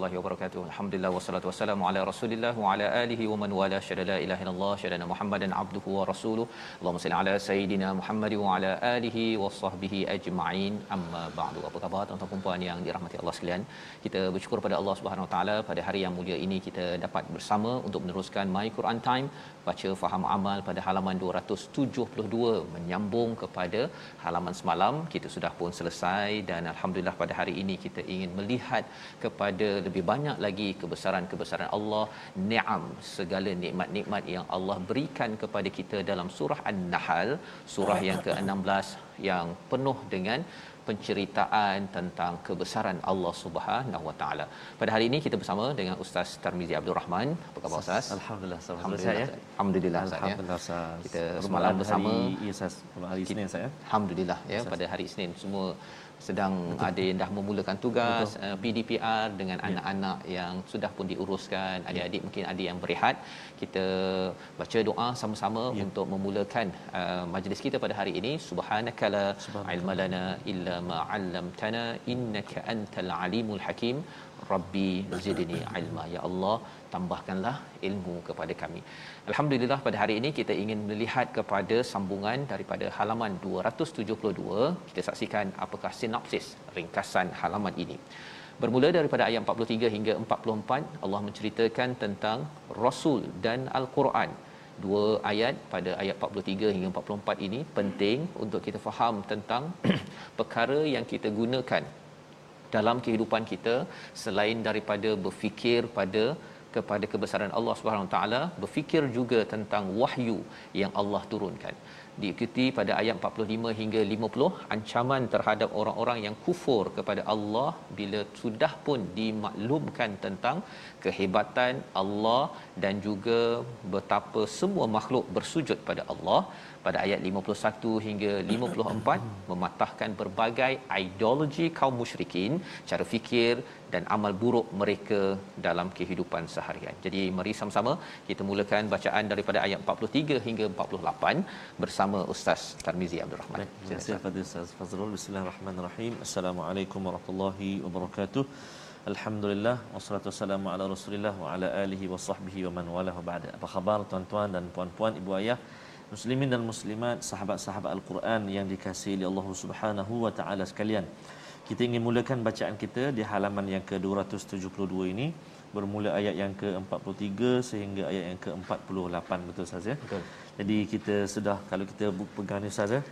Warahmatullahi wabarakatuh. Alhamdulillah wassalatu wassalamu ala Rasulillah wa ala alihi wa man wala syada la ilaha illallah syada Muhammadan abduhu wa rasuluh. Allahumma salli ala sayidina Muhammad wa ala alihi wa sahbihi ajma'in. Amma ba'du. Apa khabar tuan-tuan puan yang dirahmati Allah sekalian? Kita bersyukur pada Allah Subhanahu wa taala pada hari yang mulia ini kita dapat bersama untuk meneruskan My Quran Time baca faham amal pada halaman 272 menyambung kepada halaman semalam kita sudah pun selesai dan alhamdulillah pada hari ini kita ingin melihat kepada lebih banyak lagi kebesaran-kebesaran Allah, ni'am, segala nikmat-nikmat yang Allah berikan kepada kita dalam surah An-Nahl, surah yang ke-16 yang penuh dengan penceritaan tentang kebesaran Allah Subhanahu Wa Taala. Pada hari ini kita bersama dengan Ustaz Tarmizi Abdul Rahman. Apa khabar Ustaz? Alhamdulillah, Alhamdulillah. ya. Alhamdulillah Ustaz ya. Alhamdulillah Ustaz. Kita semalam bersama hari, ya Ustaz. Permulaan hari Isnin saya. Alhamdulillah ya pada hari Isnin semua sedang Betul. yang dah memulakan tugas uh, PDPR dengan ya. anak-anak yang sudah pun diuruskan adik-adik mungkin ada yang berehat kita baca doa sama-sama ya. untuk memulakan uh, majlis kita pada hari ini subhanakala ilma lana illa ma 'allamtana innaka antal alimul hakim rabbi zidni ilma ya Allah tambahkanlah ilmu kepada kami. Alhamdulillah pada hari ini kita ingin melihat kepada sambungan daripada halaman 272. Kita saksikan apakah sinopsis ringkasan halaman ini. Bermula daripada ayat 43 hingga 44 Allah menceritakan tentang Rasul dan Al-Quran. Dua ayat pada ayat 43 hingga 44 ini penting untuk kita faham tentang perkara yang kita gunakan dalam kehidupan kita selain daripada berfikir pada kepada kebesaran Allah Subhanahu Taala berfikir juga tentang wahyu yang Allah turunkan. Diikuti pada ayat 45 hingga 50 ancaman terhadap orang-orang yang kufur kepada Allah bila sudah pun dimaklumkan tentang kehebatan Allah dan juga betapa semua makhluk bersujud pada Allah. Pada ayat 51 hingga 54 mematahkan berbagai ideologi kaum musyrikin cara fikir dan amal buruk mereka dalam kehidupan seharian. Jadi mari sama-sama kita mulakan bacaan daripada ayat 43 hingga 48 bersama Ustaz Tarmizi Abdul Rahman. Terima kasih kepada Ustaz Fazrul. Bismillahirrahmanirrahim. Assalamualaikum warahmatullahi wabarakatuh. Alhamdulillah wassalatu wassalamu ala Rasulillah wa ala alihi wa sahbihi wa man wala wa ba'da. Apa khabar tuan-tuan dan puan-puan, ibu ayah, muslimin dan muslimat, sahabat-sahabat Al-Quran yang dikasihi oleh Allah Subhanahu wa taala sekalian. Kita ingin mulakan bacaan kita di halaman yang ke-272 ini bermula ayat yang ke-43 sehingga ayat yang ke-48 betul Ustaz ya. Betul. Jadi kita sudah kalau kita pegang ni Ustaz ya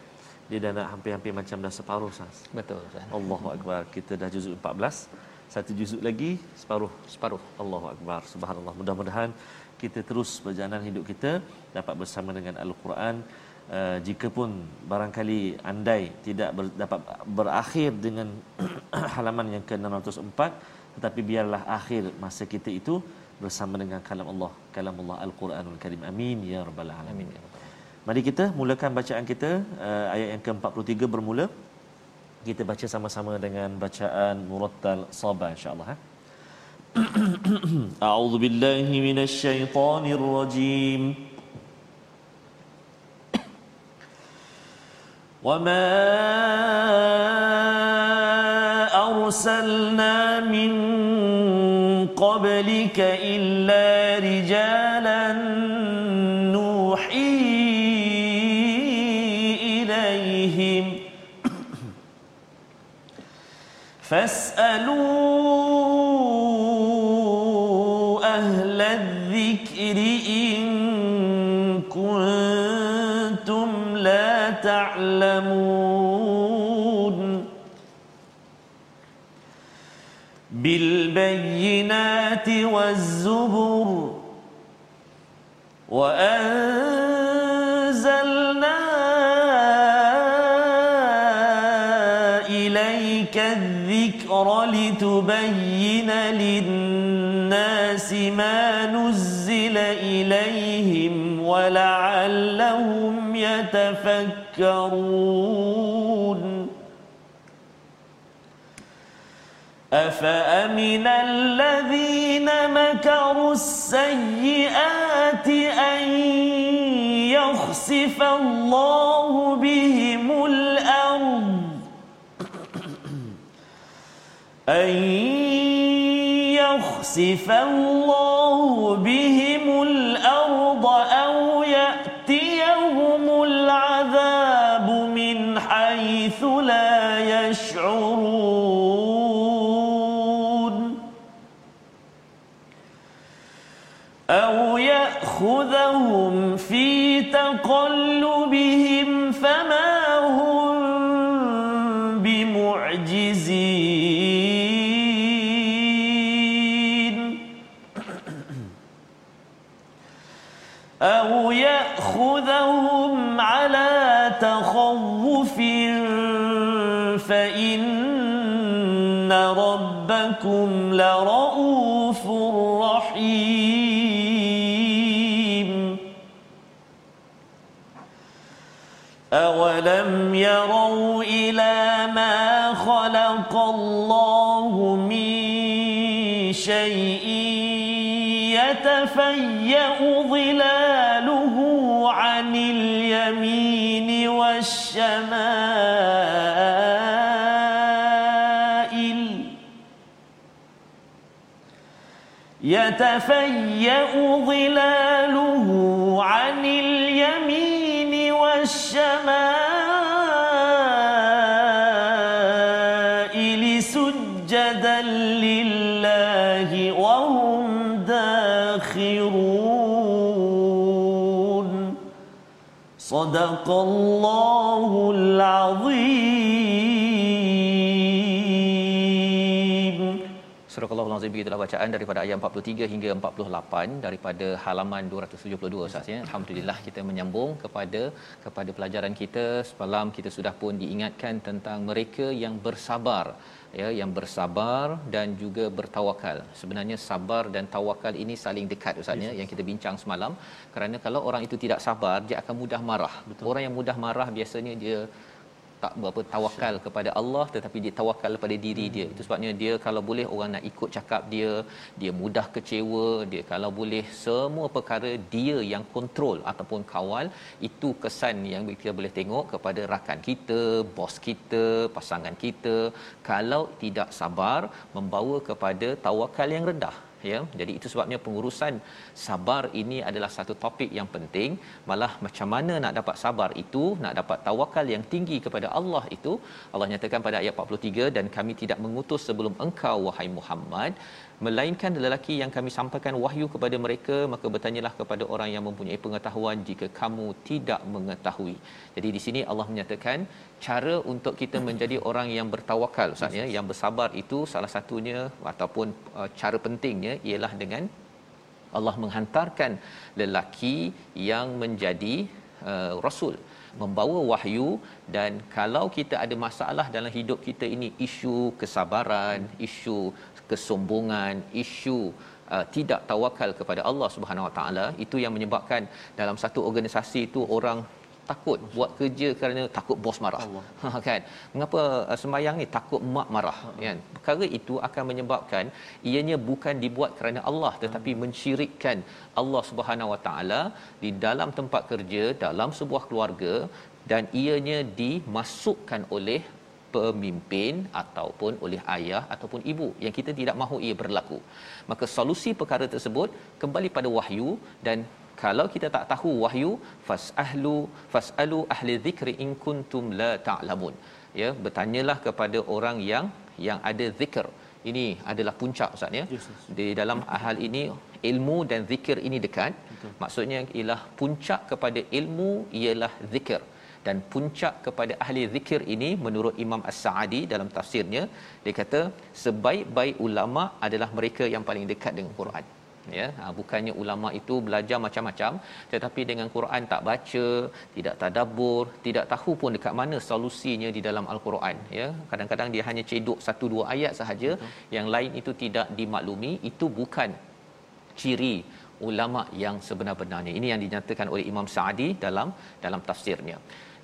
dia dah nak hampir-hampir macam dah separuh Ustaz. Betul Ustaz. Allahu akbar. Kita dah juzuk 14. Satu juzuk lagi separuh. Separuh. Allahu akbar. Subhanallah. Mudah-mudahan kita terus perjalanan hidup kita dapat bersama dengan Al-Quran uh, jika pun barangkali andai tidak ber, dapat berakhir dengan halaman yang ke-604 tetapi biarlah akhir masa kita itu bersama dengan kalam Allah kalam Allah al-Quranul Karim. Amin ya, ya rabbal alamin mari kita mulakan bacaan kita uh, ayat yang ke-43 bermula. Kita baca sama-sama dengan bacaan murattal saba insyaallah eh? Billahi بالله من الشيطان الرجيم وما أرسلنا من قبلك إلا رجالا نوحي إليهم فاسألوا وأنزلنا إليك الذكر لتبين للناس ما نزل إليهم ولعلهم يتفكرون. أفأمن الذين مكروا السيئات الله بهم الأرض. أن يخسف الله فإن ربكم لرؤوف رحيم. أولم يروا إلى ما خلق الله من شيء يتفيأ ظلاله عن اليمين والشمائل يتفيأ ظلاله عن اليمين والشمائل سجدا لله وهم داخرون. صدق الله العظيم. Begitulah bacaan daripada ayat 43 hingga 48 daripada halaman 272 Ustaz ya. Alhamdulillah kita menyambung kepada kepada pelajaran kita semalam kita sudah pun diingatkan tentang mereka yang bersabar ya yang bersabar dan juga bertawakal. Sebenarnya sabar dan tawakal ini saling dekat Ustaz ya yang kita bincang semalam kerana kalau orang itu tidak sabar dia akan mudah marah. Betul. Orang yang mudah marah biasanya dia tak berapa tawakal kepada Allah tetapi dia tawakal kepada diri dia. Itu sebabnya dia kalau boleh orang nak ikut cakap dia dia mudah kecewa dia kalau boleh semua perkara dia yang kontrol ataupun kawal itu kesan yang kita boleh tengok kepada rakan kita bos kita pasangan kita. Kalau tidak sabar membawa kepada tawakal yang rendah ya jadi itu sebabnya pengurusan sabar ini adalah satu topik yang penting. Malah macam mana nak dapat sabar itu nak dapat tawakal yang tinggi kepada Allah itu Allah nyatakan pada ayat 43 dan kami tidak mengutus sebelum engkau wahai Muhammad melainkan lelaki yang kami sampaikan wahyu kepada mereka maka bertanyalah kepada orang yang mempunyai pengetahuan jika kamu tidak mengetahui. Jadi di sini Allah menyatakan cara untuk kita menjadi orang yang bertawakal ustaz ya yang bersabar itu salah satunya ataupun uh, cara pentingnya ialah dengan Allah menghantarkan lelaki yang menjadi uh, rasul membawa wahyu dan kalau kita ada masalah dalam hidup kita ini isu kesabaran isu kesombongan isu uh, tidak tawakal kepada Allah Subhanahu Wa Taala itu yang menyebabkan dalam satu organisasi itu orang takut buat kerja kerana takut bos marah. Ha kan? Mengapa uh, sembahyang ni? Takut mak marah kan? Perkara itu akan menyebabkan ianya bukan dibuat kerana Allah tetapi mensyirikkan Allah Subhanahu Wa Taala di dalam tempat kerja dalam sebuah keluarga dan ianya dimasukkan oleh pemimpin ataupun oleh ayah ataupun ibu yang kita tidak mahu ia berlaku. Maka solusi perkara tersebut kembali pada wahyu dan kalau kita tak tahu wahyu fasahlu fasalu ahli dhikri in kuntum la ta'lamun. Ya bertanyalah kepada orang yang yang ada zikir ini adalah puncak ustaz ya. Yes, yes. di dalam hal ini ilmu dan zikir ini dekat. Betul. maksudnya ialah puncak kepada ilmu ialah zikir dan puncak kepada ahli zikir ini menurut Imam As-Sa'adi dalam tafsirnya dia kata sebaik-baik ulama adalah mereka yang paling dekat dengan Quran. Ya ha, bukannya ulama itu belajar macam-macam tetapi dengan Quran tak baca tidak tadabbur tidak tahu pun dekat mana solusinya di dalam al-Quran. Ya kadang-kadang dia hanya cedok satu dua ayat sahaja Betul. yang lain itu tidak dimaklumi. Itu bukan ciri ulama yang sebenar-benarnya. Ini yang dinyatakan oleh Imam Sa'di dalam dalam tafsirnya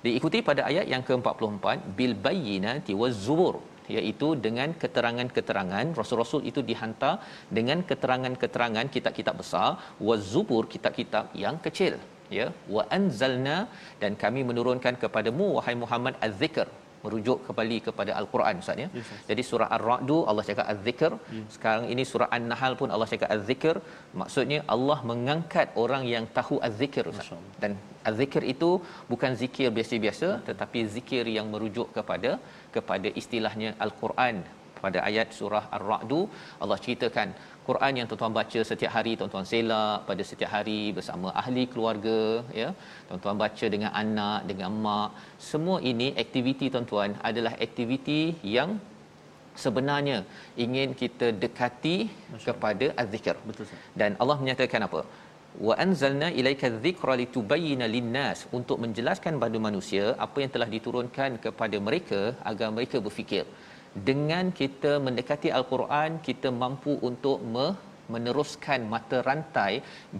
diikuti pada ayat yang ke-44 bil bayyinati waz zubur iaitu dengan keterangan-keterangan. Rasul-rasul itu dihantar dengan keterangan-keterangan kitab-kitab besar. Wazubur kitab-kitab yang kecil ya. Wa anzalna dan kami menurunkan kepadamu wahai Muhammad az-zikr merujuk kembali kepada al-Quran Ustaz ya. Yes, yes. Jadi surah Ar-Ra'd Allah cakap az-zikr, Ya. sekarang ini surah An-Nahl pun Allah cakap az-zikr, maksudnya Allah mengangkat orang yang tahu az-zikr Ustaz. Dan az-zikr itu bukan zikir biasa-biasa tetapi zikir yang merujuk kepada kepada istilahnya al-Quran pada ayat surah Ar-Ra'd Allah ceritakan Quran yang tuan-tuan baca setiap hari tuan-tuan selak pada setiap hari bersama ahli keluarga ya. Tuan-tuan baca dengan anak dengan mak. Semua ini aktiviti tuan-tuan adalah aktiviti yang sebenarnya ingin kita dekati kepada az-zikr. Betul Ustaz. dan Allah menyatakan apa? Wa anzalna ilaika dzikra litubayyana linnas. Untuk menjelaskan pada manusia apa yang telah diturunkan kepada mereka agar mereka berfikir dengan kita mendekati al-Quran kita mampu untuk me meneruskan mata rantai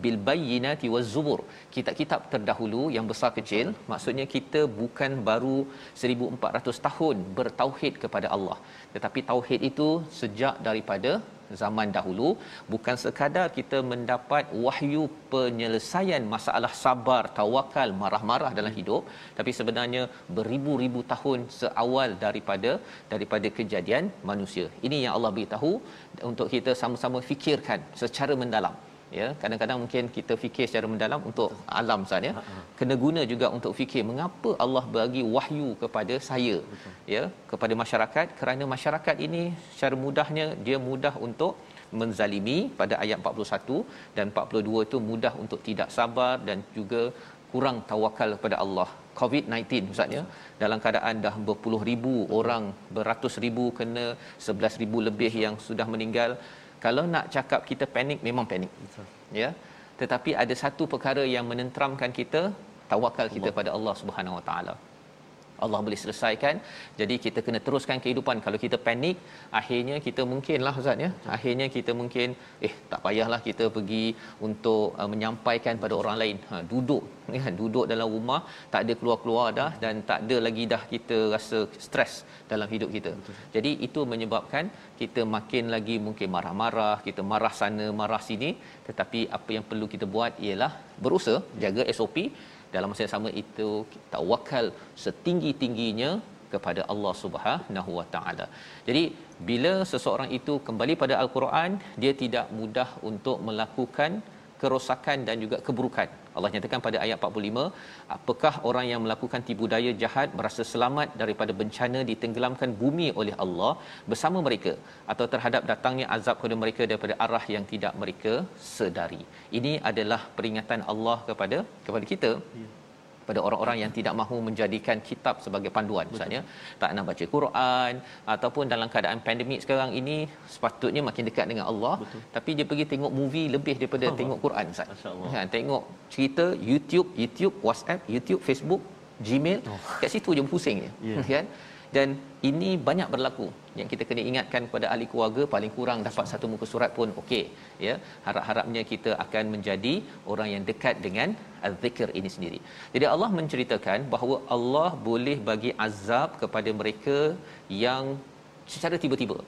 bil bayyinati zubur. Kitab-kitab terdahulu yang besar kecil maksudnya kita bukan baru 1400 tahun bertauhid kepada Allah. Tetapi tauhid itu sejak daripada zaman dahulu bukan sekadar kita mendapat wahyu penyelesaian masalah sabar tawakal marah-marah dalam hidup tapi sebenarnya beribu-ribu tahun seawal daripada daripada kejadian manusia. Ini yang Allah beritahu untuk kita sama-sama fikirkan secara mendalam ya kadang-kadang mungkin kita fikir secara mendalam untuk alam Ustaz ya. Kena guna juga untuk fikir mengapa Allah bagi wahyu kepada saya ya kepada masyarakat. Kerana masyarakat ini secara mudahnya dia mudah untuk menzalimi pada ayat 41 dan 42 itu mudah untuk tidak sabar dan juga kurang tawakal kepada Allah. COVID-19 Ustaz ya. Dalam keadaan dah berpuluh ribu orang beratus ribu kena sebelas ribu lebih yang sudah meninggal kalau nak cakap kita panik memang panik Betul. ya? Tetapi ada satu perkara yang menenteramkan kita tawakal kita pada Allah Subhanahu Wa Taala Allah boleh selesaikan. Jadi kita kena teruskan kehidupan. Kalau kita panik akhirnya kita mungkinlah ustaz ya. Akhirnya kita mungkin eh tak payahlah kita pergi untuk uh, menyampaikan pada orang lain. Ha, duduk ya duduk dalam rumah tak ada keluar-keluar dah dan tak ada lagi dah kita rasa stres dalam hidup kita. Jadi itu menyebabkan kita makin lagi mungkin marah-marah kita marah sana marah sini. Tetapi apa yang perlu kita buat ialah berusaha jaga SOP dalam masa yang sama itu tawakal setinggi-tingginya kepada Allah Subhanahu Wa Taala. Jadi bila seseorang itu kembali pada al-Quran, dia tidak mudah untuk melakukan kerosakan dan juga keburukan. Allah nyatakan pada ayat 45, apakah orang yang melakukan tipu daya jahat merasa selamat daripada bencana ditenggelamkan bumi oleh Allah bersama mereka atau terhadap datangnya azab kepada mereka daripada arah yang tidak mereka sedari. Ini adalah peringatan Allah kepada kepada kita pada orang-orang yang tidak mahu menjadikan kitab sebagai panduan misalnya tak nak baca Quran ataupun dalam keadaan pandemik sekarang ini sepatutnya makin dekat dengan Allah Betul. tapi dia pergi tengok movie lebih daripada Allah. tengok Quran Ustaz. Ha, tengok cerita YouTube, YouTube, WhatsApp, YouTube, Facebook, Gmail. Oh. Kat situ je pusing je. Ya. Kan? Dan ini banyak berlaku yang kita kena ingatkan kepada ahli keluarga paling kurang dapat satu muka surat pun okey ya harap-harapnya kita akan menjadi orang yang dekat dengan az-zikr ini sendiri. Jadi Allah menceritakan bahawa Allah boleh bagi azab kepada mereka yang secara tiba-tiba.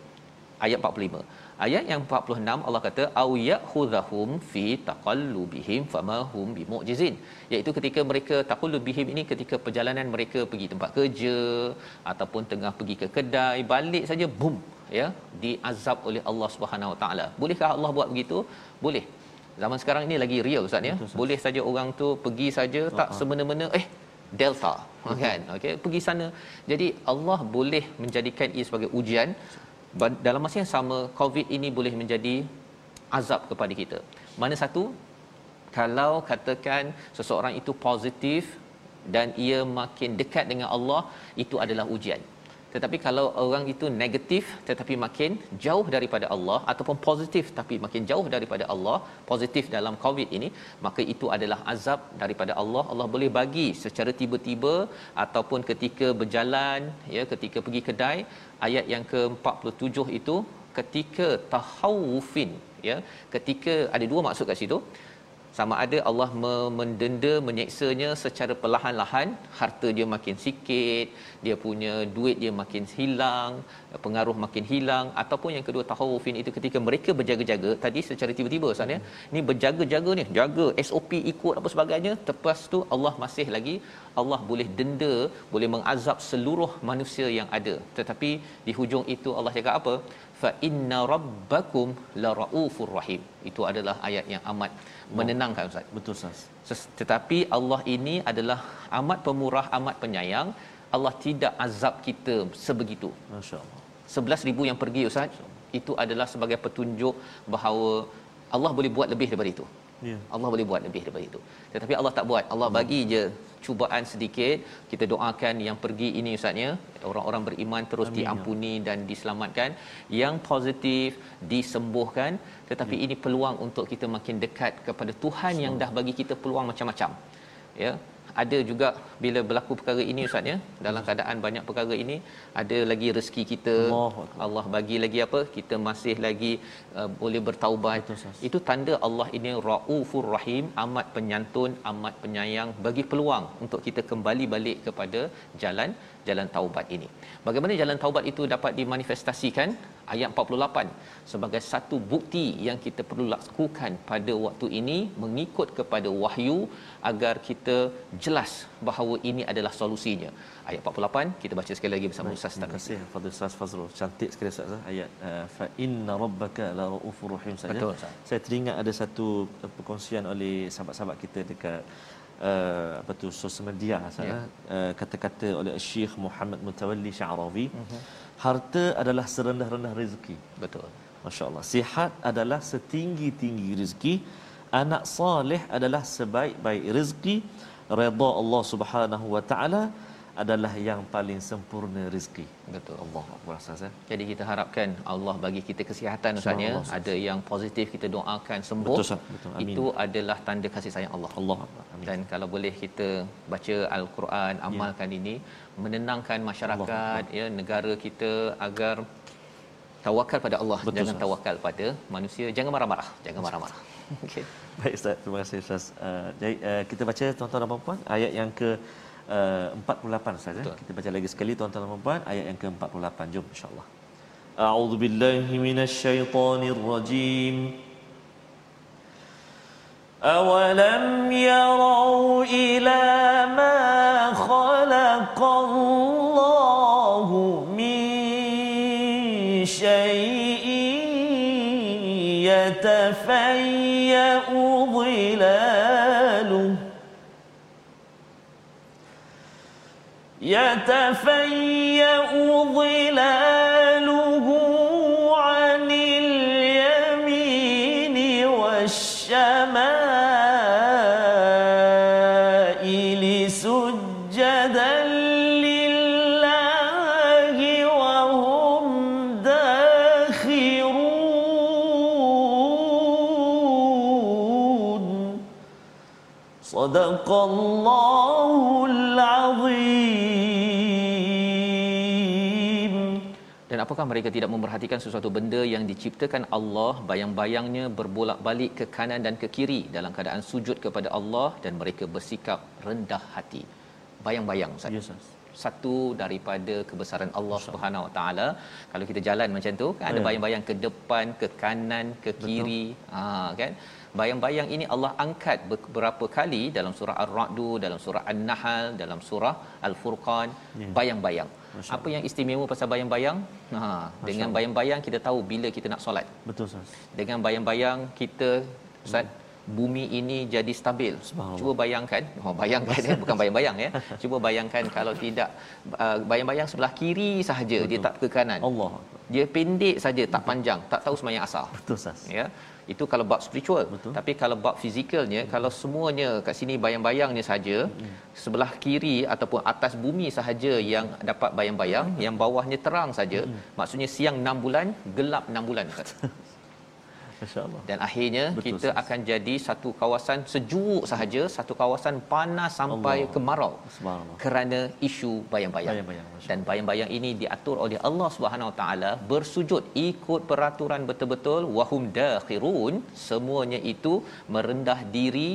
Ayat 45. Ayat yang 46 Allah kata au ya'khudhahum fi taqallubihim fama hum bimu'jizin. Iaitu ketika mereka taqallubihim ini ketika perjalanan mereka pergi tempat kerja ataupun tengah pergi ke kedai, balik saja boom ya diazab oleh Allah Subhanahu Wa Taala. Bolehkah Allah buat begitu? Boleh. Zaman sekarang ini lagi real ustaz ya. Boleh saja orang tu pergi saja tak semena-mena eh delta kan okey pergi sana jadi Allah boleh menjadikan ia sebagai ujian dalam masa yang sama covid ini boleh menjadi azab kepada kita. Mana satu? Kalau katakan seseorang itu positif dan ia makin dekat dengan Allah itu adalah ujian tetapi kalau orang itu negatif tetapi makin jauh daripada Allah ataupun positif tapi makin jauh daripada Allah positif dalam covid ini maka itu adalah azab daripada Allah. Allah boleh bagi secara tiba-tiba ataupun ketika berjalan ya ketika pergi kedai. Ayat yang ke-47 itu ketika tahawufin ya ketika ada dua maksud kat situ sama ada Allah me- mendenda menyeksanya secara perlahan-lahan. Harta dia makin sikit dia punya duit dia makin hilang pengaruh makin hilang. Ataupun yang kedua tahawufin itu ketika mereka berjaga-jaga. Tadi secara tiba-tiba Ustaz ya. Ni berjaga-jaga ni. Jaga SOP ikut apa sebagainya. Lepas tu Allah masih lagi. Allah boleh denda boleh mengazab seluruh manusia yang ada. Tetapi di hujung itu Allah cakap apa? Fa inna rabbakum la raufur rahim. Itu adalah ayat yang amat menenangkan ustaz Betul Ustaz. Tetapi Allah ini adalah amat pemurah amat penyayang Allah tidak azab kita sebegitu Masya-Allah. 11000 yang pergi ustaz itu adalah sebagai petunjuk bahawa Allah boleh buat lebih daripada itu Ya. Allah boleh buat lebih daripada itu. Tetapi Allah tak buat. Allah bagi je cubaan sedikit. Kita doakan yang pergi ini ustaznya, orang-orang beriman terus Amin, ya. diampuni dan diselamatkan. Yang positif disembuhkan, tetapi Ya. ini peluang untuk kita makin dekat kepada Tuhan yang dah bagi kita peluang macam-macam. Ya. Ada juga bila berlaku perkara ini ustaznya, dalam keadaan banyak perkara ini, ada lagi rezeki kita. Akbar. Allah bagi lagi apa? Kita masih lagi uh, boleh bertaubat. Betul, Ustaz. Itu tanda Allah ini Raufur Rahim, amat penyantun, amat penyayang, bagi peluang untuk kita kembali balik kepada jalan jalan taubat ini. Bagaimana jalan taubat itu dapat dimanifestasikan? Ayat 48 sebagai satu bukti yang kita perlu lakukan pada waktu ini mengikut kepada wahyu agar kita jelas bahawa ini adalah solusinya. Ayat 48 kita baca sekali lagi bersama Ustaz Terima kasih Fadil Ustaz Fazrul. Cantik sekali Ustaz eh, ayat uh, fa inna rabbaka la raufur rahim saja. Betul, Ustaz. Saya teringat ada satu perkongsian oleh sahabat-sahabat kita dekat uh, apa tu sosial media sana Ya. uh, kata-kata oleh Syekh Muhammad Mutawalli Sya'rawi Mhm. harta adalah serendah-rendah rezeki Betul. Masya-Allah. Sihat adalah setinggi-tinggi rezeki. Anak soleh adalah sebaik-baik rezeki. Redha Allah Subhanahu Wa Taala adalah yang paling sempurna rezeki. Betul. Allah Akbar Ustaz. eh. Jadi kita harapkan Allah bagi kita kesihatan Ustaz. Ada yang positif kita doakan sembuh. Betul, Ustaz. Betul. Amin. Itu adalah tanda kasih sayang Allah. Allah Akbar. Amin. Dan kalau boleh kita baca al-Quran, amalkan ini menenangkan masyarakat ya negara kita agar tawakal pada Allah Betul, jangan Ustaz. tawakal pada manusia jangan marah-marah jangan marah-marah okey Baik Ustaz, terima kasih Ustaz. Uh, jadi uh, kita baca tuan-tuan dan puan ayat yang ke uh, 48 Ustaz. eh. Betul. Kita baca lagi sekali tuan-tuan dan puan ayat yang ke 48. Jom insya-Allah. A'udzu billahi minasyaitonir rajim. أولم يروا إلى ما يتفيأ ظلال صدق الله العظيم dan apakah mereka tidak memperhatikan sesuatu benda yang diciptakan Allah bayang-bayangnya berbolak-balik ke kanan dan ke kiri dalam keadaan sujud kepada Allah dan mereka bersikap rendah hati bayang-bayang Ustaz Ya, Ustaz. satu daripada kebesaran Allah Subhanahu Wa Taala. Kalau kita jalan macam tu kan ada Ya. bayang-bayang ke depan ke kanan ke kiri. Ha kan? Bayang-bayang ini Allah angkat beberapa kali dalam surah Ar-Ra'd dalam surah An-Nahl dalam surah Al-Furqan. Ya. bayang-bayang. Masya apa yang istimewa pasal bayang-bayang? Ha dengan Allah. bayang-bayang kita tahu bila kita nak solat. Betul Ustaz. dengan bayang-bayang kita Ustaz bumi ini jadi stabil cuba bayangkan oh bayangkan ya bukan bayang-bayang ya cuba bayangkan kalau tidak uh, bayang-bayang sebelah kiri sahaja Betul. dia tak ke kanan Allah dia pendek saja tak panjang tak tahu semayang asal Betul sas. ya itu kalau bab spiritual Betul. tapi kalau bab fizikalnya hmm. kalau semuanya kat sini bayang-bayangnya saja hmm. sebelah kiri ataupun atas bumi sahaja yang dapat bayang-bayang hmm. yang bawahnya terang saja hmm. maksudnya siang 6 bulan gelap 6 bulan. Dan akhirnya Betul, kita sahas. akan jadi satu kawasan sejuk sahaja, satu kawasan panas sampai Allah. kemarau. Kerana isu bayang-bayang. bayang-bayang Dan bayang-bayang ini diatur oleh Allah Subhanahu Wa Taala bersujud ikut peraturan betul-betul wahum dakhirun, semuanya itu merendah diri,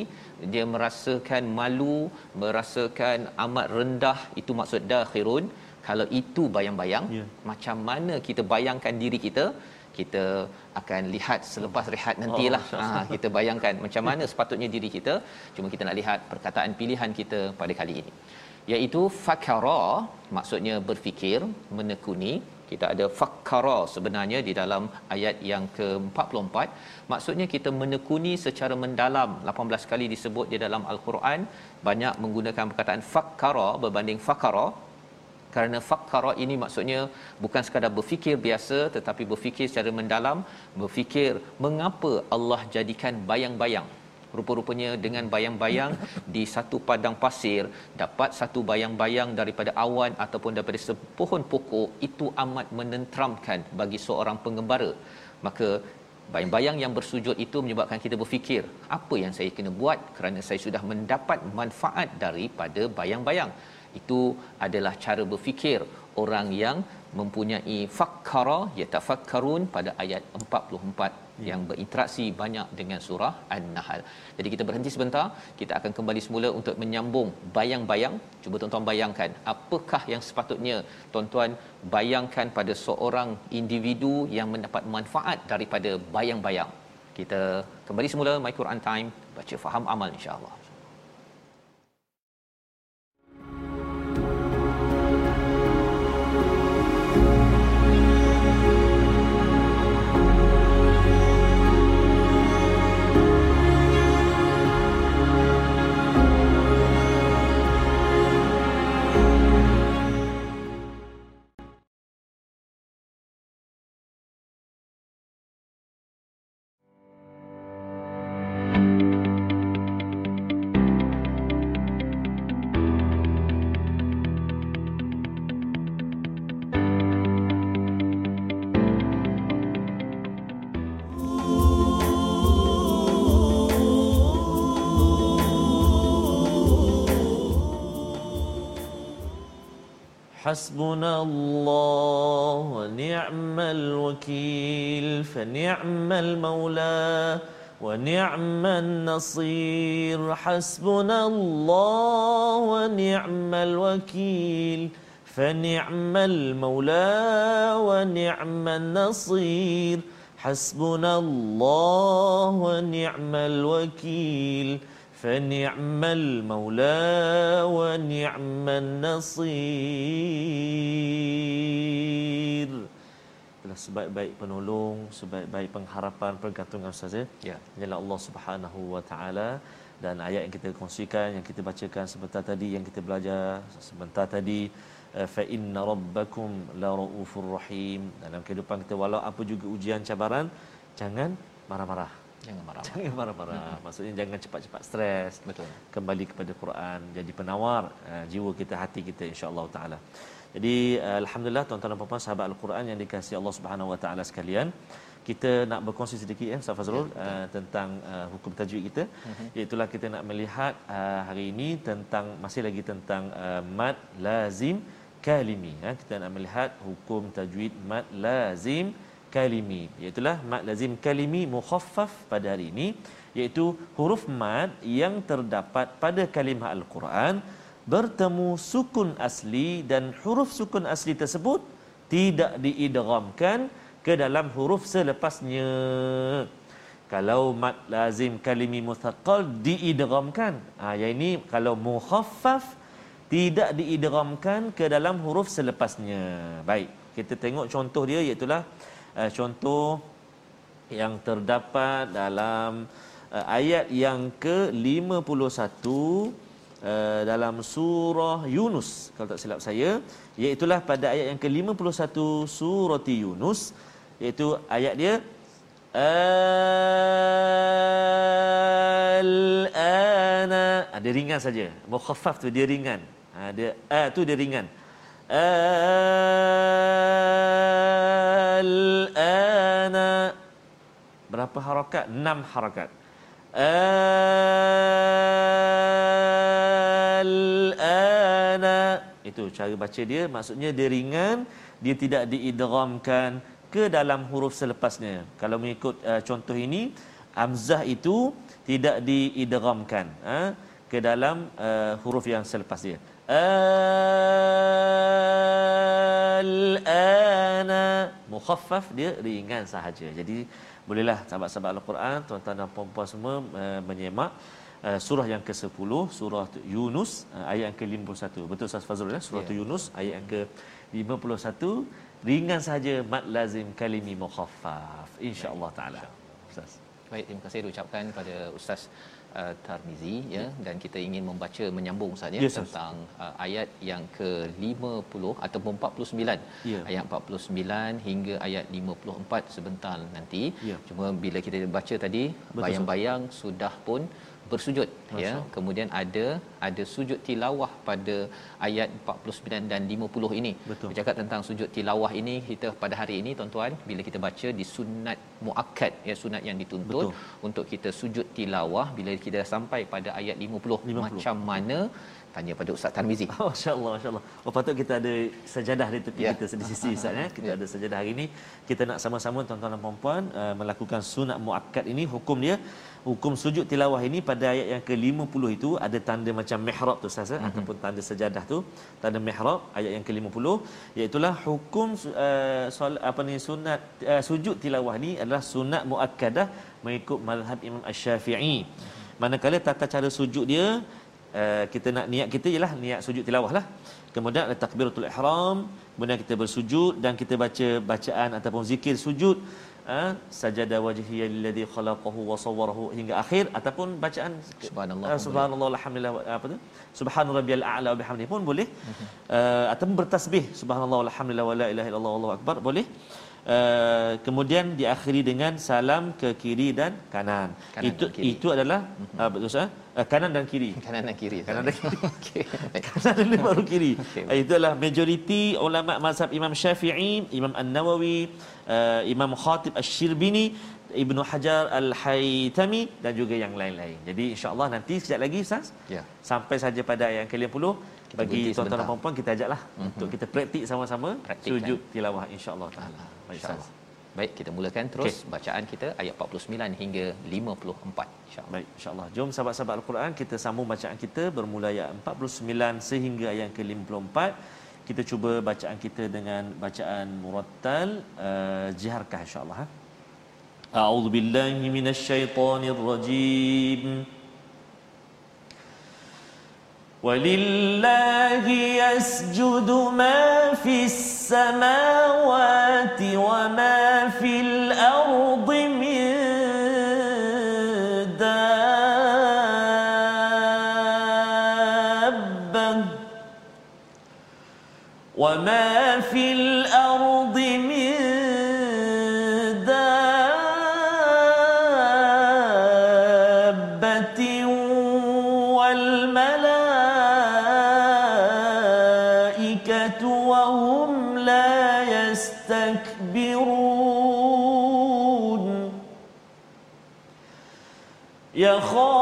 dia merasakan malu, merasakan amat rendah, itu maksud dakhirun. Kalau itu bayang-bayang, yeah. macam mana kita bayangkan diri kita kita akan lihat selepas rehat nantilah. Oh, ha, kita bayangkan macam mana sepatutnya diri kita. Cuma kita nak lihat perkataan pilihan kita pada kali ini. Iaitu fakara maksudnya berfikir menekuni. Kita ada fakara sebenarnya di dalam ayat yang ke-44. Maksudnya kita menekuni secara mendalam. 18 kali disebut di dalam al-Quran. Banyak menggunakan perkataan fakara berbanding fakara kerana fakkara ini maksudnya bukan sekadar berfikir biasa tetapi berfikir secara mendalam berfikir mengapa Allah jadikan bayang-bayang. Rupa-rupanya dengan bayang-bayang di satu padang pasir dapat satu bayang-bayang daripada awan ataupun daripada sepohon pokok itu amat menenteramkan bagi seorang pengembara. Maka bayang-bayang yang bersujud itu menyebabkan kita berfikir apa yang saya kena buat kerana saya sudah mendapat manfaat daripada bayang-bayang itu adalah cara berfikir orang yang mempunyai fakkara yatafakkarun pada ayat 44 ya. yang berinteraksi banyak dengan surah An-Nahl. Jadi kita berhenti sebentar, kita akan kembali semula untuk menyambung bayang-bayang. Cuba tuan-tuan bayangkan, apakah yang sepatutnya tuan-tuan bayangkan pada seorang individu yang mendapat manfaat daripada bayang-bayang. Kita kembali semula My Quran Time, baca faham amal insya-Allah. حسبنا الله ونعم الوكيل فنعم المولى ونعم النصير. حسبنا الله ونعم الوكيل فنعم المولى ونعم النصير. حسبنا الله ونعم الوكيل فنعم المولى ونعم النصير adalah sebaik-baik penolong, sebaik-baik pengharapan, pergantungan saja. Ya. Ialah Allah Subhanahu Wa Taala dan ayat yang kita kongsikan, yang kita bacakan sebentar tadi, yang kita belajar sebentar tadi, eh, fa inna rabbakum la raufur rahim. Dalam kehidupan kita walau apa juga ujian cabaran, jangan marah-marah. Jangan marah. Jangan marah-marah. Hmm. Maksudnya jangan cepat-cepat stres. Betul. Kembali kepada Quran, jadi penawar uh, jiwa kita, hati kita insya-Allah taala. Jadi uh, alhamdulillah tuan-tuan dan puan-puan sahabat Al-Quran yang dikasihi Allah Subhanahu wa taala sekalian, kita nak berkongsi sedikit ya Ustaz Fazrul ya, uh, tentang uh, hukum tajwid kita. Uh-huh. Iaitu kita nak melihat uh, hari ini tentang masih lagi tentang uh, mad lazim kalimi. Ya. Kita nak melihat hukum tajwid mad lazim kalimi. Iaitu mad lazim kalimi mukhaffaf pada hari ini iaitu huruf mad yang terdapat pada kalimah al-Quran bertemu sukun asli dan huruf sukun asli tersebut tidak diidghamkan ke dalam huruf selepasnya. Kalau mad lazim kalimi muthaqqal diidghamkan ha yang ini kalau mukhaffaf tidak diidghamkan ke dalam huruf selepasnya. Baik kita tengok contoh dia iaitu uh, contoh yang terdapat dalam uh, ayat yang ke-51 uh, dalam surah Yunus. Kalau tak silap saya iaitu pada ayat yang ke-51 surah Yunus iaitu ayat dia al-ana ah, dia ringan saja. Mukhaffaf tu dia ringan. Ha, dia a tu dia ringan al-ana berapa harakat enam harakat al-ana itu cara baca dia. Maksudnya dia ringan dia tidak diidghamkan ke dalam huruf selepasnya. Kalau mengikut uh, contoh ini hamzah itu tidak diidghamkan uh, ke dalam uh, huruf yang selepas dia al-ana. Mukhaffaf dia ringan sahaja. Jadi bolehlah sahabat-sahabat al-Quran tuan-tuan dan puan-puan semua uh, menyemak uh, surah yang ke-10 surah Yunus uh, ayat yang ke-51 betul Ustaz Fazrul ya? Surah yeah. Yunus ayat yang ke-51 ringan saja mad lazim kalimi mukhaffaf. Insyaallah taala. Ustaz. Baik terima kasih diucapkan kepada ustaz uh, Tarmizi ya dan kita ingin membaca menyambung saja yes, tentang uh, ayat yang ke-50 ataupun 49 yeah. ayat 49 hingga ayat 54 sebentar nanti. Yeah. cuma bila kita baca tadi bayang-bayang sudah pun bersujud Masya. ya kemudian ada ada sujud tilawah pada ayat 49 dan 50 ini Betul. bercakap tentang sujud tilawah ini kita pada hari ini tuan-tuan bila kita baca di sunat muakkad ya sunat yang dituntut Betul. untuk kita sujud tilawah bila kita sampai pada ayat 50, 50. macam mana tanya pada Ustaz Tarmizi. Oh, masya-Allah, masya-Allah. Oh, patut kita ada sejadah di tepi yeah. kita di sisi Ustaz ya. Kita yeah. ada sejadah hari ini. Kita nak sama-sama tuan-tuan dan puan-puan uh, melakukan sunat muakkad ini hukum dia hukum sujud tilawah ini pada ayat yang ke-50 itu ada tanda macam mihrab tu Ustaz mm-hmm. ataupun tanda sejadah tu tanda mihrab ayat yang ke-50 iaitu hukum uh, sol, apa ni sunat uh, sujud tilawah ni adalah sunat muakkadah mengikut mazhab Imam Asy-Syafi'i manakala tata cara sujud dia uh, kita nak niat kita ialah niat sujud tilawah lah. Kemudian ada takbiratul ihram kemudian kita bersujud dan kita baca bacaan ataupun zikir sujud sajada wajhi alladhi khalaqahu wa sawwarahu hingga akhir ataupun bacaan subhanallah uh, subhanallah alhamdulillah apa tu subhana rabbiyal a'la wa bihamdihi pun boleh uh, ataupun bertasbih subhanallah alhamdulillah wa la ilaha illallah wallahu akbar boleh Uh, kemudian diakhiri dengan salam ke kiri dan kanan. kanan itu dan kiri. itu adalah uh, betul sah? Uh, kanan dan kiri. Kanan dan kiri. Kanan dan kiri. Okey. kanan dan baru kiri. Okay. Uh, itu adalah majoriti ulama mazhab Imam Syafi'i, Imam An-Nawawi, uh, Imam Khatib Asy-Syirbini, Ibnu Hajar Al-Haytami dan juga yang lain-lain. Jadi insya-Allah nanti sekejap lagi Ustaz. Ya. Sampai saja pada yang ke-50 bagi tuan-tuan dan puan-puan kita ajaklah mm-hmm. untuk kita praktik sama-sama Praktikkan. sujud tilawah insya-Allah taala. Insya-Allah. Baik, kita mulakan terus okay. bacaan kita ayat 49 hingga 54 insya-Allah. Baik, insya-Allah. Jom sahabat-sahabat Al-Quran kita sambung bacaan kita bermula ayat 49 sehingga ayat ke-54 kita cuba bacaan kita dengan bacaan murattal uh, jiharkah insya-Allah ha? A'udzu billahi minasyaitonir rajim ولله يسجد ما في السماوات وما في الأرض 然后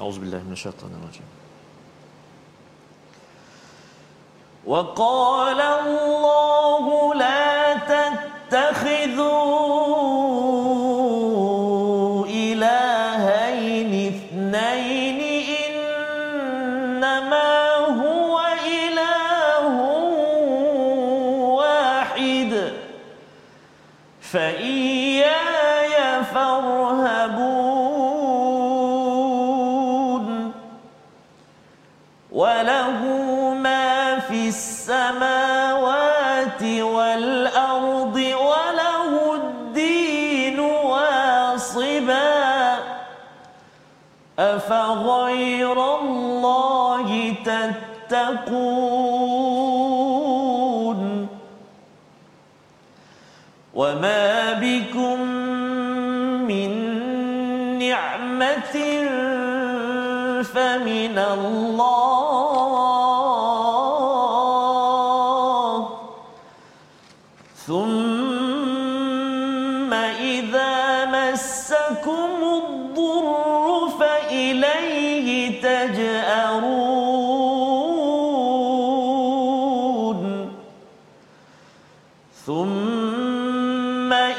أعوذ بالله من الشيطان الرجيم. وقال الله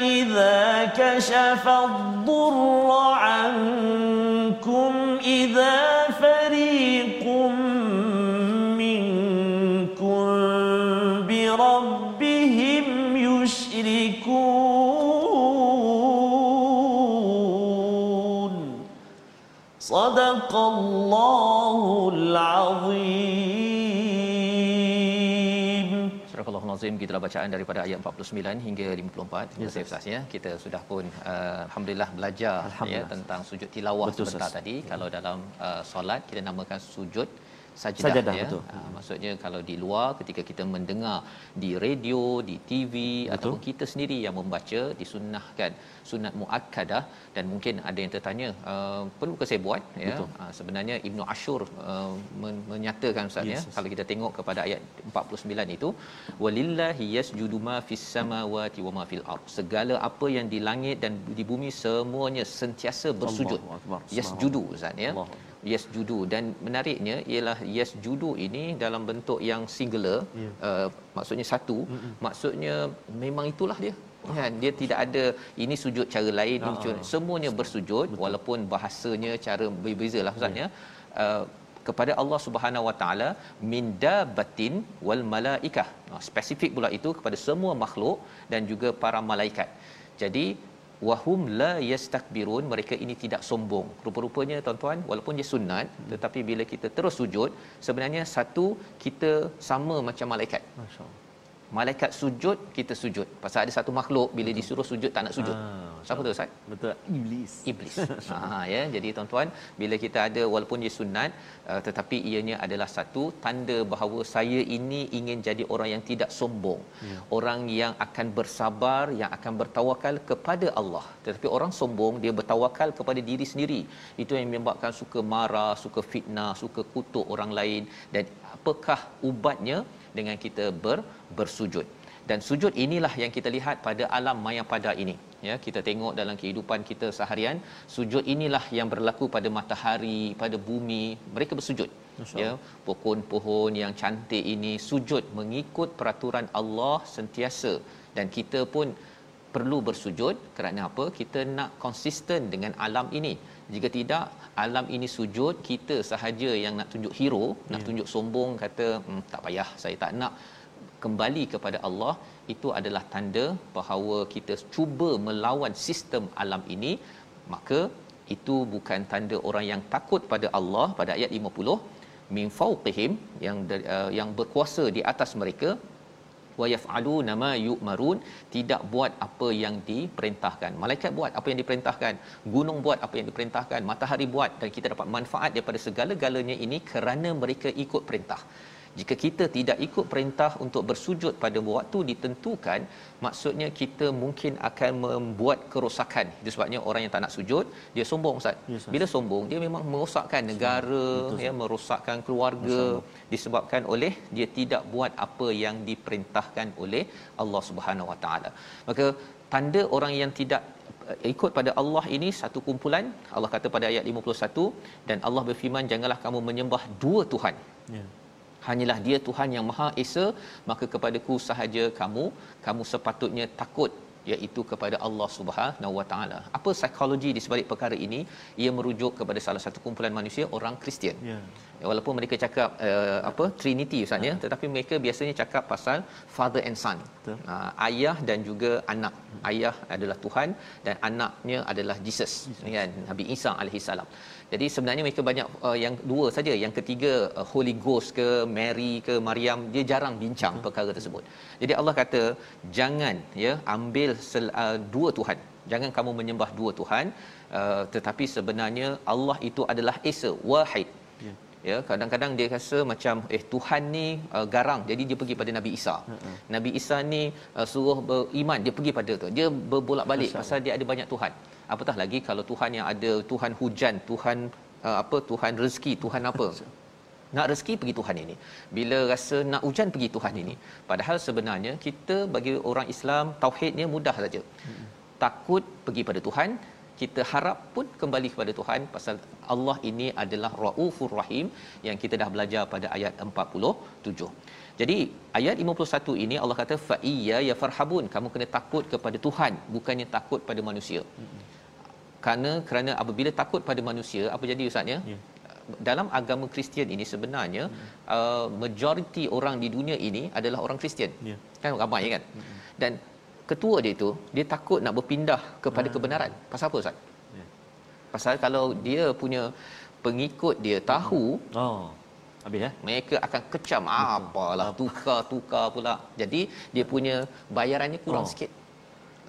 إذا كشف الضر عنكم Al-Azim gitulah bacaan daripada ayat 49 hingga 54 yes, Ustaz ya. Kita sudah pun uh, alhamdulillah belajar ya Alhamdulillah. tentang sujud tilawah Betul, sebentar Ustaz. tadi kalau dalam uh, solat kita namakan sujud sajdah, Sajadah, ya betul. uh, maksudnya kalau di luar ketika kita mendengar di radio di TV betul. ataupun kita sendiri yang membaca disunnahkan sunat muakkadah dan mungkin ada yang tertanya uh, perlu ke saya buat ya Betul. uh, sebenarnya Ibnu Ashur uh, men- menyatakan ustaz Yes, ya yes. kalau kita tengok kepada ayat 49 itu walillahi yasjudu ma fis samawati wa ma fil ard segala apa yang di langit dan di bumi semuanya sentiasa bersujud yasjudu ustaz ya Akbar. Yasjudu dan menariknya ialah yasjudu ini dalam bentuk yang singular Ya. uh, maksudnya satu Mm-mm. maksudnya memang itulah dia kan dia tidak ada ini sujud cara lain ini sujud, semuanya bersujud Betul. walaupun bahasanya cara berbeza-lah ustaz ya uh, kepada Allah Subhanahu Wa Taala min dabatin wal malaikah. Nah, spesifik pula itu kepada semua makhluk dan juga para malaikat. Jadi wahum la yastakbirun mereka ini tidak sombong. Rupa-rupanya tuan-tuan walaupun dia sunat tetapi bila kita terus sujud sebenarnya satu kita sama macam malaikat. Masya-Allah. Malaikat sujud kita sujud. Pasal ada satu makhluk bila disuruh sujud tak nak sujud. Ah, Siapa tu Ustaz? Betul. Iblis. iblis. ha ya jadi tuan-tuan bila kita ada walaupun dia sunat uh, tetapi ianya adalah satu tanda bahawa saya ini ingin jadi orang yang tidak sombong. Ya. Orang yang akan bersabar, yang akan bertawakal kepada Allah. Tetapi orang sombong dia bertawakal kepada diri sendiri. Itu yang menyebabkan suka marah, suka fitnah, suka kutuk orang lain dan apakah ubatnya dengan kita ber, bersujud. Dan sujud inilah yang kita lihat pada alam mayapada ini. Ya, kita tengok dalam kehidupan kita seharian, sujud inilah yang berlaku pada matahari, pada bumi, mereka bersujud. Ya, pohon-pohon yang cantik ini sujud mengikut peraturan Allah sentiasa dan kita pun perlu bersujud kerana apa? Kita nak konsisten dengan alam ini. Jika tidak, alam ini sujud, kita sahaja yang nak tunjuk hero, yeah. nak tunjuk sombong kata hmm, tak payah, saya tak nak kembali kepada Allah itu adalah tanda bahawa kita cuba melawan sistem alam ini maka itu bukan tanda orang yang takut pada Allah pada ayat 50 min fawqihim yang uh, yang berkuasa di atas mereka wa yaf'aluna ma yu'marun tidak buat apa yang diperintahkan. Malaikat buat apa yang diperintahkan. Gunung buat apa yang diperintahkan. Matahari buat. Dan kita dapat manfaat daripada segala-galanya ini kerana mereka ikut perintah jika kita tidak ikut perintah untuk bersujud pada waktu ditentukan maksudnya kita mungkin akan membuat kerosakan. Itu sebabnya orang yang tak nak sujud dia sombong ustaz. Yes, bila sombong dia memang merosakkan negara Betul, ya merosakkan keluarga disebabkan oleh dia tidak buat apa yang diperintahkan oleh Allah Subhanahu Wa Taala. Maka tanda orang yang tidak uh, ikut pada Allah ini satu kumpulan. Allah kata pada ayat 51 dan Allah berfirman janganlah kamu menyembah dua tuhan. Ya. Hanyalah dia Tuhan yang Maha Esa maka kepadaku sahaja kamu kamu sepatutnya takut iaitu kepada Allah Subhanahu Wa Taala. Apa psikologi di sebalik perkara ini? Ia merujuk kepada salah satu kumpulan manusia orang Kristian. Ya. Ya, walaupun mereka cakap uh, apa Trinity ustaz ya tetapi mereka biasanya cakap pasal father and son. Betul. Uh, ayah dan juga anak. Ayah adalah Tuhan dan anaknya adalah Jesus, kan Nabi Isa alaihi salam. Jadi sebenarnya mereka banyak uh, yang dua saja, yang ketiga uh, Holy Ghost ke Mary ke Maryam dia jarang bincang perkara tersebut. Jadi Allah kata jangan ya ambil sel, uh, dua Tuhan. Jangan kamu menyembah dua Tuhan uh, tetapi sebenarnya Allah itu adalah Esa, Wahid. Ya. Kadang-kadang dia rasa macam eh Tuhan ni uh, garang jadi dia pergi pada Nabi Isa. Ha-ha. Nabi Isa ni uh, suruh beriman dia pergi pada tu. Dia berbolak-balik pasal dia ada banyak Tuhan. Apatah lagi kalau Tuhan yang ada Tuhan hujan, Tuhan uh, apa Tuhan rezeki, Tuhan apa? Nak rezeki pergi Tuhan ini. Bila rasa nak hujan pergi Tuhan ini. Padahal sebenarnya kita bagi orang Islam tauhidnya mudah saja. Takut pergi pada Tuhan, kita harap pun kembali kepada Tuhan pasal Allah ini adalah Raufur Rahim yang kita dah belajar pada ayat 47. Jadi ayat 51 ini Allah kata fa iyya ya farhabun kamu kena takut kepada Tuhan bukannya takut pada manusia. Kerana kerana apabila takut pada manusia apa jadi ustaz ya? Ya. Dalam agama Kristian ini sebenarnya uh, majoriti orang di dunia ini adalah orang Kristian. Ya. Kan ramai kan? Dan ketua dia itu dia takut nak berpindah kepada kebenaran. Pasal apa ustaz? Ya. Pasal kalau dia punya pengikut dia tahu Oh. Habis eh? mereka akan kecam ah, apalah tukar-tukar pula. Jadi dia punya bayarannya kurang Oh. sikit.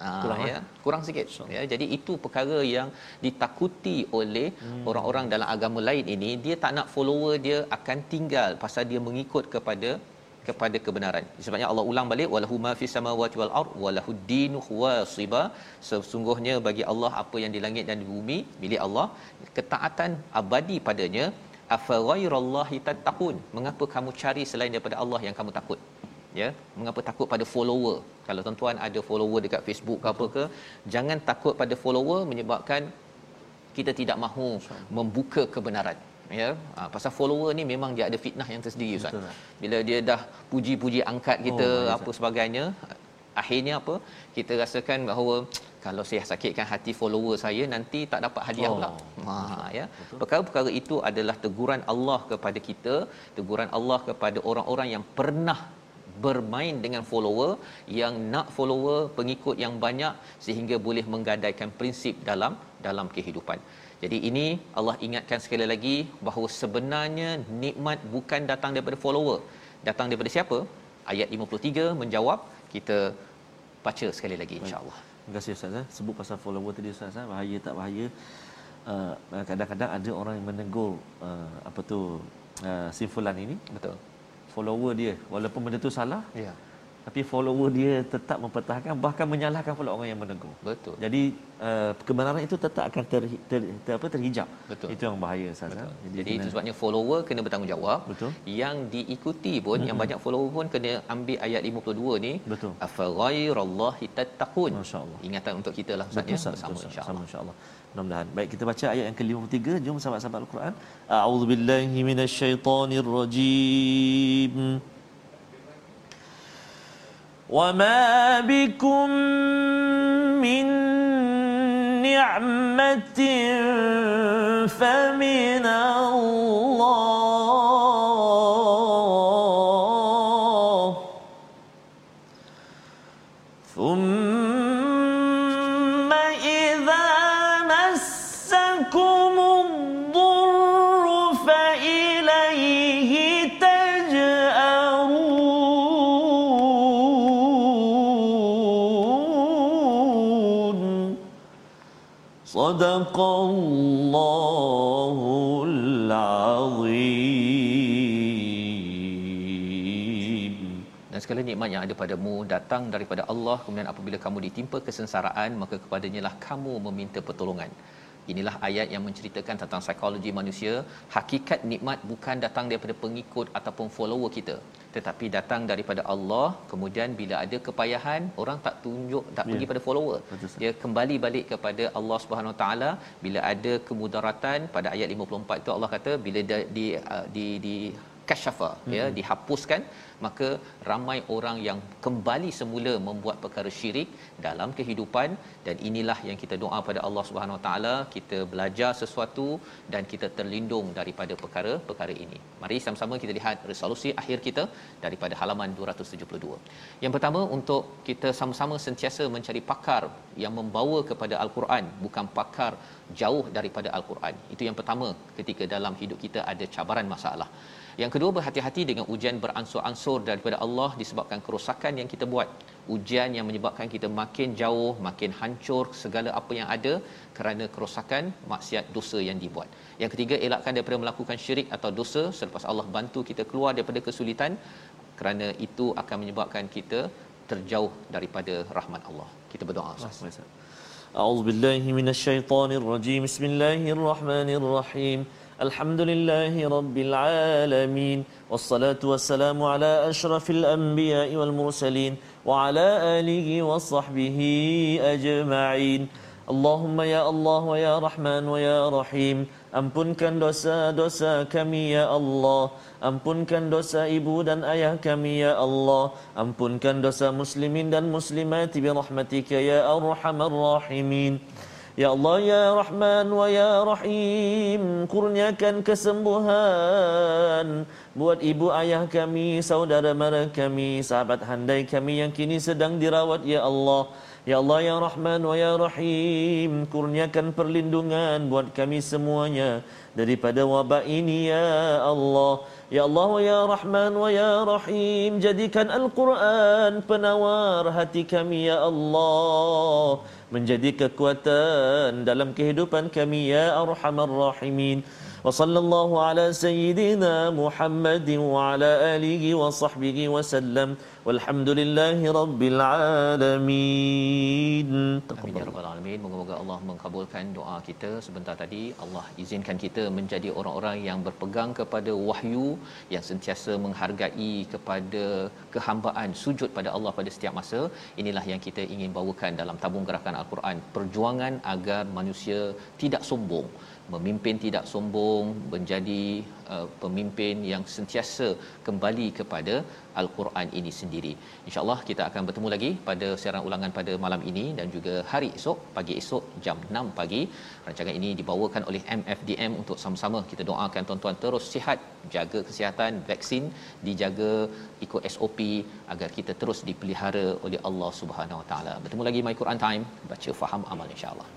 Ah, Kurang, ya, kurang sikit. Ya, jadi itu perkara yang ditakuti oleh hmm. orang-orang dalam agama lain ini, dia tak nak follower dia akan tinggal pasal dia mengikut kepada kepada kebenaran. Sebabnya Allah ulang balik walahu ma fis samawati wal ard walahu dinu wasiba. Sesungguhnya bagi Allah apa yang di langit dan di bumi milik Allah, ketaatan abadi padanya afa ghairallahi tattaqun. Mengapa kamu cari selain daripada Allah yang kamu takut? Ya mengapa takut pada follower? Kalau tuan-tuan ada follower dekat Facebook ke apa ke jangan takut pada follower menyebabkan kita tidak mahu membuka kebenaran ya? Ha, pasal follower ni memang dia ada fitnah yang tersendiri ustaz. Betul. bila dia dah puji-puji angkat kita Oh, oh, baik, apa sebagainya akhirnya apa kita rasakan bahawa kalau saya sakitkan hati follower saya nanti tak dapat hadiah Oh, pula ha ya perkara-perkara itu adalah teguran Allah kepada kita teguran Allah kepada orang-orang yang pernah bermain dengan follower yang nak follower pengikut yang banyak sehingga boleh menggadaikan prinsip dalam dalam kehidupan. Jadi ini Allah ingatkan sekali lagi bahawa sebenarnya nikmat bukan datang daripada follower. Datang daripada siapa? Ayat 53 menjawab kita baca sekali lagi insya-Allah. Terima kasih Ustaz eh. Sebut pasal follower tadi Ustaz eh. Bahaya tak bahaya uh, Kadang-kadang ada orang yang menegur uh, Apa tu uh, Si fulan ini Betul. Follower dia Walaupun benda tu salah Ya. Tapi follower dia tetap mempertahankan Bahkan menyalahkan pula orang yang menegur Betul. Jadi uh, kebenaran itu tetap akan ter, ter, ter, apa, terhijab Betul. Itu yang bahaya Ustaz eh. Jadi itu kena- sebabnya follower kena bertanggungjawab. Betul. Yang diikuti pun yang banyak follower pun kena ambil ayat 52 ni. Betul. Afa ghairallahi tattaqun. Masya-Allah. Ingatan untuk kita lah Ustaz ya bersama insya-Allah. Insya-Allah. Mudah-mudahan. Baik, kita baca ayat yang ke-53. Jom sahabat-sahabat Al-Quran. A'udzubillahi minasyaitonirrajim. وما بكم من نعمة فمن الله Dan segala nikmat yang ada padamu datang daripada Allah kemudian apabila kamu ditimpa kesengsaraan maka kepadanya lah kamu meminta pertolongan. Inilah ayat yang menceritakan tentang psikologi manusia. Hakikat nikmat bukan datang daripada pengikut ataupun follower kita, tetapi datang daripada Allah. Kemudian bila ada kepayahan, orang tak tunjuk tak Ya. pergi pada follower. Betul. Dia kembali balik kepada Allah Subhanahu Taala. Bila ada kemudaratan pada ayat 54 itu Allah kata bila di di di, di kasyafa hmm. ya dihapuskan maka ramai orang yang kembali semula membuat perkara syirik dalam kehidupan dan inilah yang kita doa pada Allah Subhanahu Wa Taala kita belajar sesuatu dan kita terlindung daripada perkara-perkara ini. Mari sama-sama kita lihat resolusi akhir kita daripada halaman 272. Yang pertama untuk kita sama-sama sentiasa mencari pakar yang membawa kepada al-Quran bukan pakar jauh daripada al-Quran. Itu yang pertama ketika dalam hidup kita ada cabaran masalah. Yang kedua berhati-hati dengan ujian beransur-ansur daripada Allah disebabkan kerosakan yang kita buat. Ujian yang menyebabkan kita makin jauh, makin hancur segala apa yang ada kerana kerosakan maksiat dosa yang dibuat. Yang ketiga elakkan daripada melakukan syirik atau dosa selepas Allah bantu kita keluar daripada kesulitan kerana itu akan menyebabkan kita terjauh daripada rahmat Allah. Kita berdoa. Ustaz. A'udzubillahi بالله Bismillahirrahmanirrahim. الحمد لله رب العالمين والصلاة والسلام على أشرف الأنبياء والمرسلين وعلى آله وصحبه أجمعين اللهم يا الله ويا رحمن ويا رحيم Ampunkan dosa-dosa kami ya Allah. Ampunkan dosa ibu dan ayah kami ya Allah. Ampunkan dosa muslimin dan muslimati Bi rahmatika ya arhamar rahimin. Ya Allah ya Rahman wa ya Rahim Kurniakan kesembuhan Buat ibu ayah kami Saudara mara kami Sahabat handai kami yang kini sedang dirawat ya Allah. Ya Allah ya Rahman wa ya Rahim Kurniakan perlindungan buat kami semuanya Daripada wabak ini ya Allah يا الله ويا رحمن ويا رحيم جديكا القرآن فنوار هاتيكم يا الله من جديك كوتان دلم كهدوبان كم يا أرحم الراحمين وصلى الله على سيدنا محمد وعلى آله وصحبه وسلم والحمد لله Amin ya rabbal alamin. Moga-moga Allah mengabulkan doa kita sebentar tadi. Allah izinkan kita menjadi orang-orang yang berpegang kepada wahyu yang sentiasa menghargai kepada kehambaan sujud pada Allah pada setiap masa. Inilah yang kita ingin bawakan dalam tabung gerakan Al-Quran. Perjuangan agar manusia tidak sombong memimpin tidak sombong menjadi uh, pemimpin yang sentiasa kembali kepada al-Quran ini sendiri. Insya-Allah kita akan bertemu lagi pada siaran ulangan pada malam ini dan juga hari esok pagi esok jam 6 pagi. Rancangan ini dibawakan oleh MFDM untuk sama-sama kita doakan tuan-tuan terus sihat, jaga kesihatan, vaksin dijaga ikut SOP agar kita terus dipelihara oleh Allah Subhanahu Wa Taala. Bertemu lagi My Quran Time, baca faham amal insya-Allah.